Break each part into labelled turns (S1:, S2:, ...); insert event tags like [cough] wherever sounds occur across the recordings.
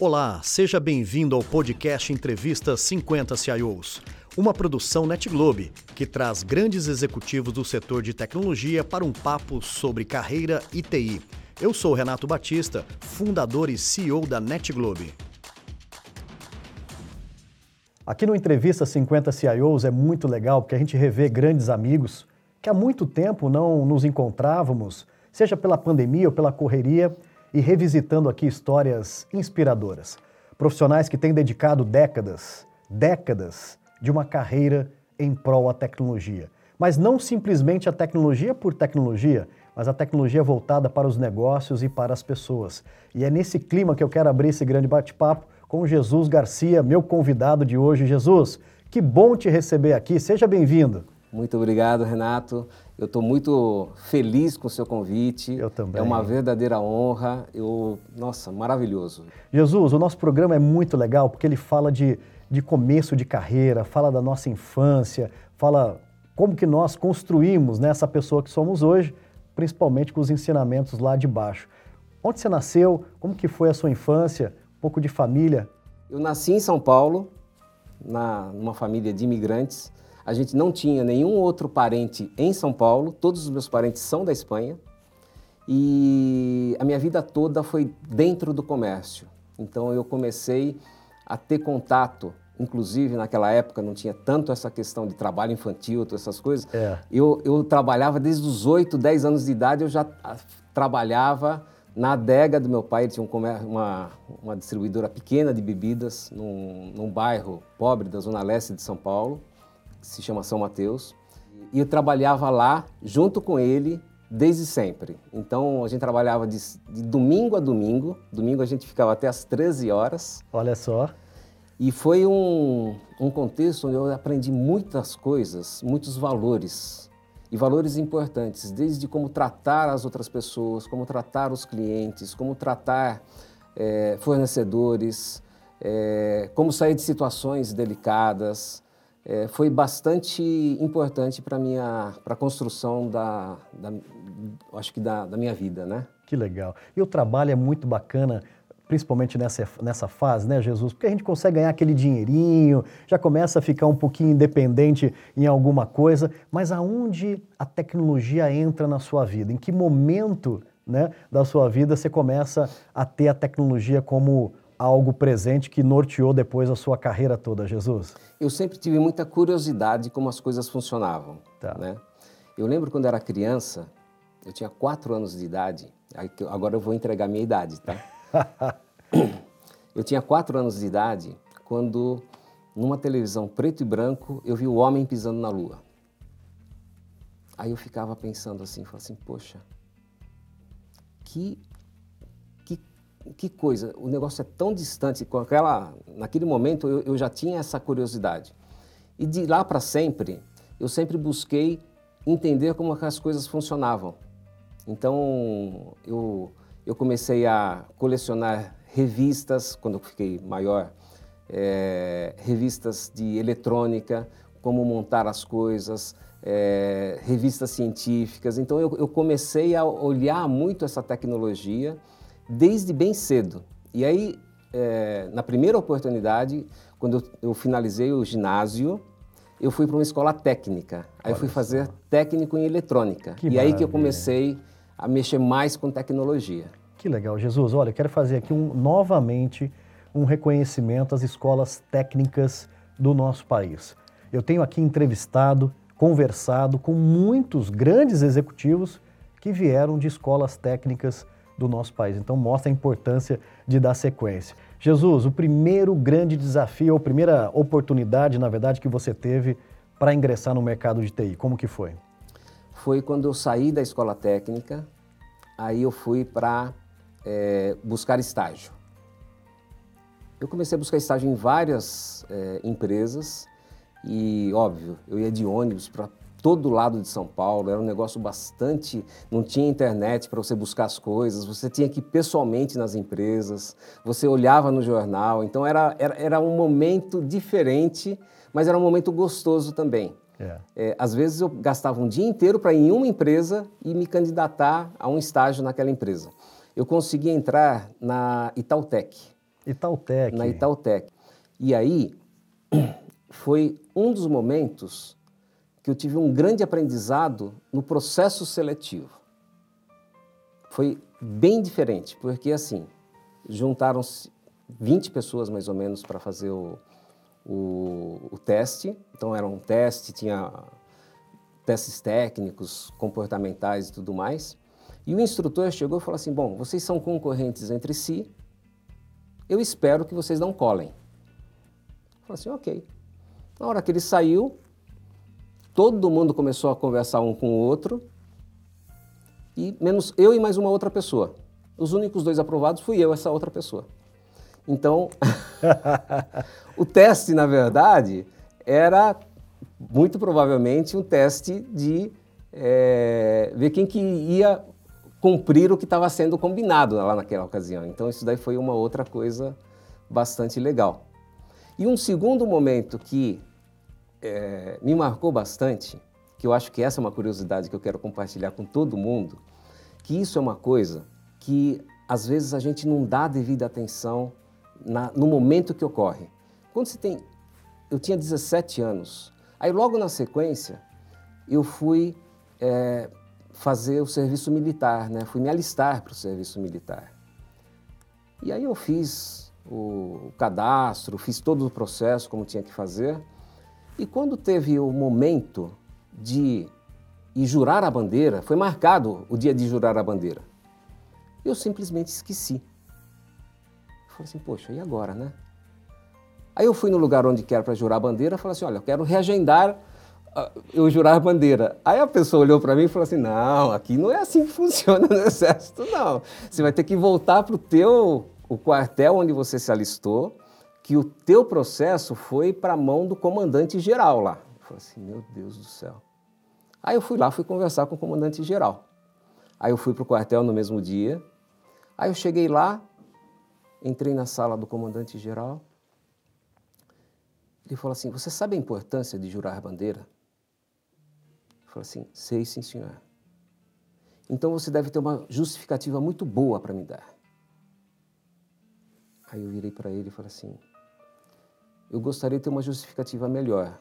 S1: Olá, seja bem-vindo ao podcast Entrevista 50 CIOs, uma produção NetGlobe que traz grandes executivos do setor de tecnologia para um papo sobre carreira e TI. Eu sou Renato Batista, fundador e CEO da NetGlobe. Aqui no Entrevista 50 CIOs é muito legal porque a gente revê grandes amigos que há muito tempo não nos encontrávamos, seja pela pandemia ou pela correria, e revisitando aqui histórias inspiradoras. Profissionais que têm dedicado décadas, décadas de uma carreira em prol à tecnologia. Mas não simplesmente a tecnologia por tecnologia, mas a tecnologia voltada para os negócios e para as pessoas. E é nesse clima que eu quero abrir esse grande bate-papo com Jesus Garcia, meu convidado de hoje. Jesus, que bom te receber aqui, seja bem-vindo.
S2: Muito obrigado, Renato. Eu estou muito feliz com o seu convite.
S1: Eu também.
S2: É uma verdadeira honra. Eu, nossa, maravilhoso.
S1: Jesus, o nosso programa é muito legal porque ele fala de, de começo de carreira, fala da nossa infância, fala como que nós construímos né, essa pessoa que somos hoje, principalmente com os ensinamentos lá de baixo. Onde você nasceu? Como que foi a sua infância? Um pouco de família?
S2: Eu nasci em São Paulo, na, numa família de imigrantes. A gente não tinha nenhum outro parente em São Paulo, todos os meus parentes são da Espanha. E a minha vida toda foi dentro do comércio. Então eu comecei a ter contato, inclusive naquela época não tinha tanto essa questão de trabalho infantil, todas essas coisas.
S1: É.
S2: Eu, eu trabalhava desde os 8, 10 anos de idade, eu já ah, trabalhava na adega do meu pai, ele tinha um uma, uma distribuidora pequena de bebidas num, num bairro pobre da zona leste de São Paulo se chama São Mateus, e eu trabalhava lá junto com ele desde sempre. Então a gente trabalhava de, de, domingo a domingo, domingo a gente ficava até as 13 horas.
S1: Olha só.
S2: E foi um, um contexto onde eu aprendi muitas coisas, muitos valores. E valores importantes, desde como tratar as outras pessoas, como tratar os clientes, como tratar é, fornecedores, é, como sair de situações delicadas, é, foi bastante importante para minha para a construção da, da acho que da, da, minha vida, né?
S1: Que legal. E o trabalho é muito bacana, principalmente nessa, nessa fase, né, Jesus? Porque a gente consegue ganhar aquele dinheirinho, já começa a ficar um pouquinho independente em alguma coisa, mas aonde a tecnologia entra na sua vida? Em que momento né, da sua vida você começa a ter a tecnologia como algo presente que norteou depois a sua carreira toda, Jesus?
S2: Eu sempre tive muita curiosidade como as coisas funcionavam. Tá. Né? Eu lembro quando era criança, eu tinha quatro anos de idade, agora eu vou entregar minha idade, tá? [laughs] eu tinha quatro anos de idade quando, numa televisão preto e branco, eu vi o homem pisando na lua. Aí eu ficava pensando assim, falava assim, poxa, que que coisa, o negócio é tão distante, com aquela, naquele momento eu, eu já tinha essa curiosidade. E de lá para sempre, eu sempre busquei entender como as coisas funcionavam. Então, eu, eu comecei a colecionar revistas, quando eu fiquei maior, é, revistas de eletrônica, como montar as coisas, é, revistas científicas. Então, eu, eu comecei a olhar muito essa tecnologia desde bem cedo. E aí, é, na primeira oportunidade, quando eu, eu, finalizei o ginásio, eu fui para uma escola técnica. Aí fui fazer técnico em eletrônica. Que e maravilha. aí que eu comecei a mexer mais com tecnologia.
S1: Que legal, Jesus. Olha, eu quero fazer aqui um, novamente um reconhecimento às escolas técnicas do nosso país. Eu tenho aqui entrevistado, conversado com muitos grandes executivos que vieram de escolas técnicas do nosso país. Então mostra a importância de dar sequência. Jesus, o primeiro grande desafio, ou primeira oportunidade, na verdade, que você teve para ingressar no mercado de TI, como que foi?
S2: Foi quando eu saí da escola técnica, aí eu fui para é, buscar estágio. Eu comecei a buscar estágio em várias é, empresas e, óbvio, eu ia de ônibus para todo lado de São Paulo, era um negócio bastante. Não tinha internet para você buscar as coisas, você tinha que ir pessoalmente nas empresas, você olhava no jornal, então era, era, era um momento diferente, mas era um momento gostoso também. É. É, às vezes eu gastava um dia inteiro para ir em uma empresa e me candidatar a um estágio naquela empresa. Eu consegui entrar na Itautec.
S1: Itautec.
S2: Na Itautec. E aí [clears throat] foi um dos momentos que eu tive um grande aprendizado no processo seletivo. Foi bem diferente, porque assim, juntaram-se 20 pessoas mais ou menos para fazer o, o, o, teste. Então era um teste, tinha testes técnicos, comportamentais e tudo mais. E o instrutor chegou e falou assim: Bom, vocês são concorrentes entre si, eu espero que vocês não colhem. Eu falei assim: Ok. Na hora que ele saiu, todo mundo começou a conversar um com o outro, e menos eu e mais uma outra pessoa. Os únicos dois aprovados fui eu, essa outra pessoa. Então, [laughs] o teste, na verdade, era muito provavelmente um teste de é, ver quem que ia cumprir o que estava sendo combinado lá naquela ocasião. Então, isso daí foi uma outra coisa bastante legal. E um segundo momento que é, me marcou bastante, que eu acho que essa é uma curiosidade que eu quero compartilhar com todo mundo, que isso é uma coisa que às vezes a gente não dá devida atenção na, no momento que ocorre. Quando você tem. Eu tinha 17 anos. Aí, logo na sequência, eu fui é, fazer o serviço militar, né? fui me alistar para o serviço militar. E aí eu fiz o cadastro, fiz todo o processo como tinha que fazer. E quando teve o momento de ir jurar a bandeira, foi marcado o dia de jurar a bandeira. Eu simplesmente esqueci. Falei assim, poxa, e agora, né? Aí eu fui no lugar onde quero para jurar a bandeira e falei assim, olha, eu quero reagendar uh, eu jurar a bandeira. Aí a pessoa olhou para mim e falou assim, não, aqui não é assim que [laughs] funciona no Exército, não. Você vai ter que voltar para o teu o quartel onde você se alistou, que o teu processo foi para a mão do comandante geral lá. Eu falei assim, meu Deus do céu. Aí eu fui lá, fui conversar com o comandante geral. Aí eu fui para o quartel no mesmo dia. Aí eu cheguei lá, Entrei na sala do comandante geral. Ele falou assim: Você sabe a importância de jurar a bandeira? Eu falei assim: Sei, sim, senhor. Então você deve ter uma justificativa muito boa para me dar. Aí eu virei para ele e falei assim: Eu gostaria de ter uma justificativa melhor,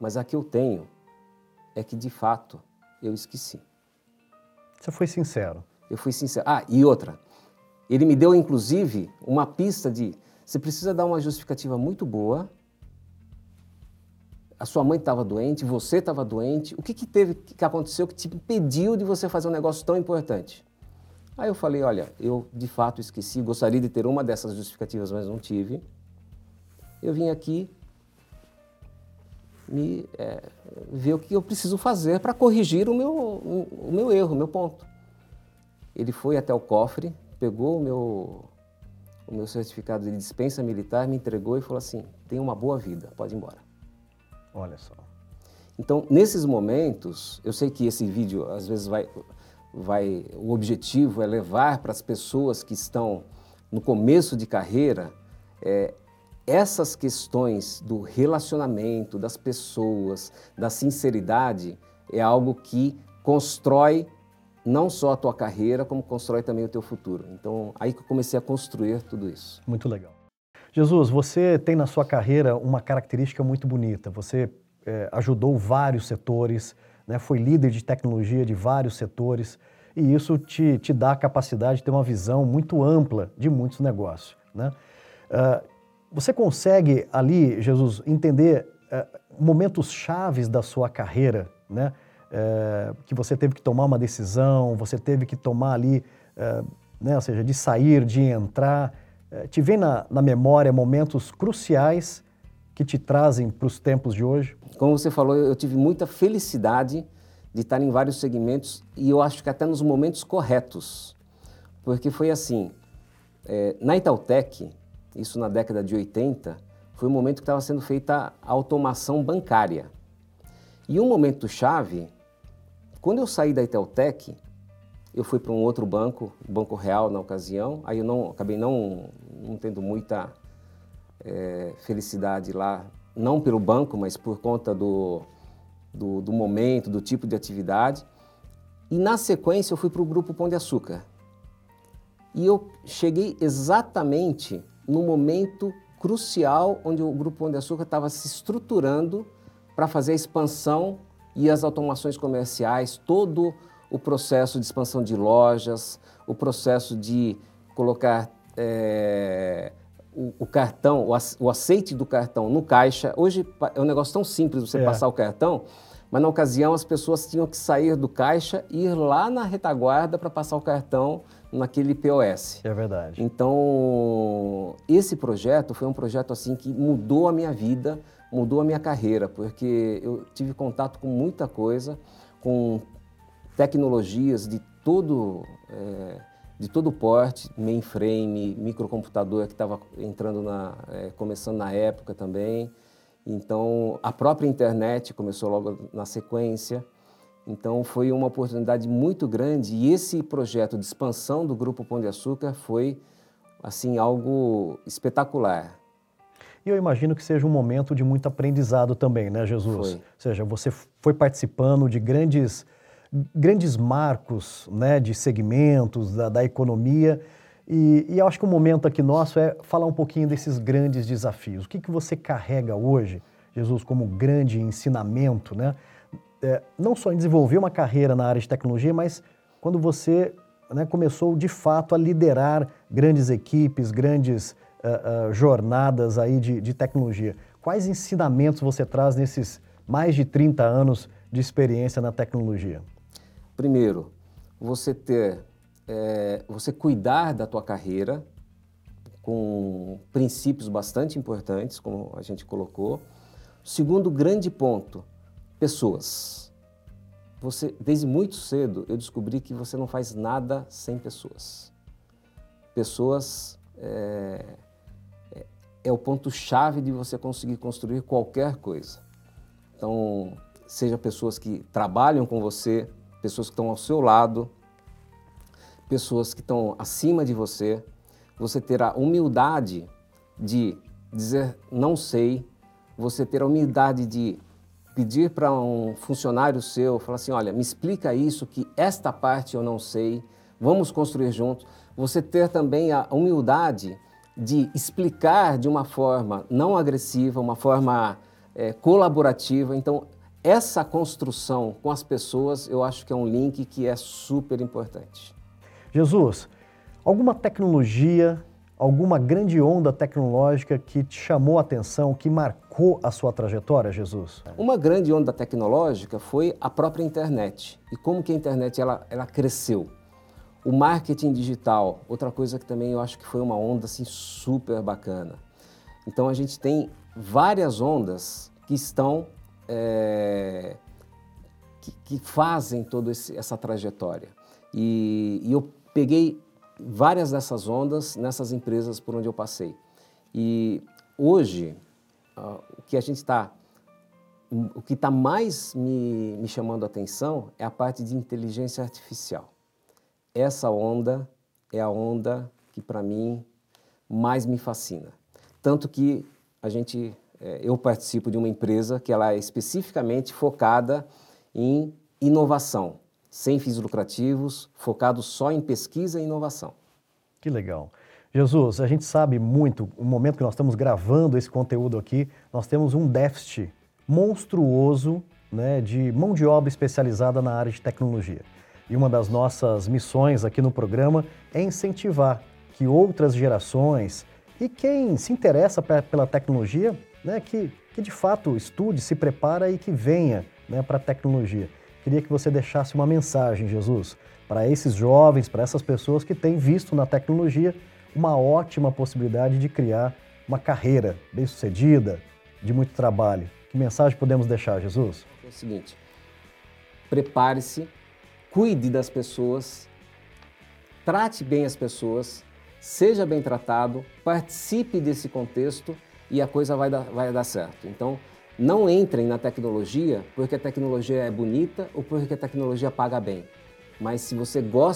S2: mas a que eu tenho é que de fato eu esqueci.
S1: Você foi sincero.
S2: Eu fui sincero. Ah, e outra. Ele me deu, inclusive, uma pista de você precisa dar uma justificativa muito boa. A sua mãe estava doente, você estava doente. O que, que teve, que aconteceu que te impediu de você fazer um negócio tão importante? Aí eu falei, olha, eu de fato esqueci, gostaria de ter uma dessas justificativas, mas não tive. Eu vim aqui me é, ver o que eu preciso fazer para corrigir o meu, o meu erro, o meu ponto. Ele foi até o cofre, pegou o meu, o meu certificado de dispensa militar, me entregou e falou assim: tem uma boa vida, pode ir embora.
S1: Olha só.
S2: Então, nesses momentos, eu sei que esse vídeo às vezes vai, vai, o objetivo é levar para as pessoas que estão no começo de carreira é, essas questões do relacionamento, das pessoas, da sinceridade, é algo que constrói não só a tua carreira, como constrói também o teu futuro. Então, aí que eu comecei a construir tudo isso.
S1: Muito legal. Jesus, você tem na sua carreira uma característica muito bonita. Você é, ajudou vários setores, né, foi líder de tecnologia de vários setores, e isso te, te dá a capacidade de ter uma visão muito ampla de muitos negócios. Né? Uh, você consegue ali, Jesus, entender uh, momentos chaves da sua carreira, né? é, que você teve que tomar uma decisão, você teve que tomar ali, é, né, ou seja, de sair, de entrar. É, te vem na, na memória momentos cruciais que te trazem para os tempos de hoje?
S2: Como você falou, eu tive muita felicidade de estar em vários segmentos e eu acho que até nos momentos corretos. Porque foi assim, é, na Itautec, isso na década de 80, foi o momento que estava sendo feita a automação bancária. E um momento chave quando eu saí da Iteltec, eu fui para um outro banco, Banco Real na ocasião, aí eu não, acabei não, não tendo muita é, felicidade lá, não pelo banco, mas por conta do, do, do, momento, do tipo de atividade. E na sequência eu fui para o Grupo Pão de Açúcar. E eu cheguei exatamente no momento crucial onde o Grupo Pão de Açúcar estava se estruturando para fazer a expansão e as automações comerciais, todo o processo de expansão de lojas, o processo de colocar é, o, o, cartão, o, aceite do cartão no caixa. Hoje é um negócio tão simples você é. passar o cartão, mas na ocasião as pessoas tinham que sair do caixa e ir lá na retaguarda para passar o cartão naquele POS.
S1: É verdade.
S2: Então, esse projeto foi um projeto assim que mudou a minha vida, mudou a minha carreira, porque eu tive contato com muita coisa, com tecnologias de todo é, de todo porte, mainframe, microcomputador que estava entrando na é, começando na época também. Então, a própria internet começou logo na sequência. Então, foi uma oportunidade muito grande e esse projeto de expansão do Grupo Pão de Açúcar foi, assim, algo espetacular.
S1: E eu imagino que seja um momento de muito aprendizado também, né, Jesus? Foi. Ou seja, você foi participando de grandes, grandes marcos né, de segmentos da, da economia e, e eu acho que o momento aqui nosso é falar um pouquinho desses grandes desafios. O que, que você carrega hoje, Jesus, como grande ensinamento, né? É, não só em desenvolver uma carreira na área de tecnologia, mas quando você né, começou de fato a liderar grandes equipes, grandes uh, uh, jornadas aí de, de tecnologia. Quais ensinamentos você traz nesses mais de 30 anos de experiência na tecnologia?
S2: Primeiro, você ter é, você cuidar da tua carreira com princípios bastante importantes, como a gente colocou. Segundo grande ponto, pessoas. Você, desde muito cedo, eu descobri que você não faz nada sem pessoas. Pessoas é, é, o ponto-chave de você conseguir construir qualquer coisa. Então, seja pessoas que trabalham com você, pessoas que estão ao seu lado, pessoas que estão acima de você, você ter a humildade de dizer não sei, você ter a humildade de pedir para um funcionário seu, falar assim, olha, me explica isso, que esta parte eu não sei, vamos construir juntos. Você ter também a humildade de explicar de uma forma não agressiva, uma forma é, colaborativa. Então, essa construção com as pessoas, eu acho que é um link que é super importante.
S1: Jesus, alguma tecnologia, alguma grande onda tecnológica que te chamou a atenção, que marcou a sua trajetória, Jesus?
S2: Uma grande onda tecnológica foi a própria internet e como que a internet ela, ela cresceu. O marketing digital, outra coisa que também eu acho que foi uma onda assim super bacana. Então a gente tem várias ondas que estão é, que, que, fazem toda essa trajetória. E, e eu peguei várias dessas ondas nessas empresas por onde eu passei. E hoje, uh, o que a gente está o que está mais me, me, chamando a atenção é a parte de inteligência artificial. Essa onda é a onda que, para mim, mais me fascina. Tanto que a gente, é, eu participo de uma empresa que ela é especificamente focada em inovação sem fins lucrativos, focado só em pesquisa e inovação.
S1: Que legal. Jesus, a gente sabe muito, no momento que nós estamos gravando esse conteúdo aqui, nós temos um déficit monstruoso né, de mão de obra especializada na área de tecnologia. E uma das nossas missões aqui no programa é incentivar que outras gerações e quem se interessa pela tecnologia, né, que, que de fato estude, se prepara e que venha né, para a tecnologia. Queria que você deixasse uma mensagem, Jesus, para esses jovens, para essas pessoas que têm visto na tecnologia uma ótima possibilidade de criar uma carreira bem-sucedida, de muito trabalho. Que mensagem podemos deixar, Jesus?
S2: É o seguinte: prepare-se, cuide das pessoas, trate bem as pessoas, seja bem tratado, participe desse contexto e a coisa vai dar, vai dar certo. Então, não entrem na tecnologia porque a tecnologia é bonita ou porque a tecnologia paga bem. Mas se você gosta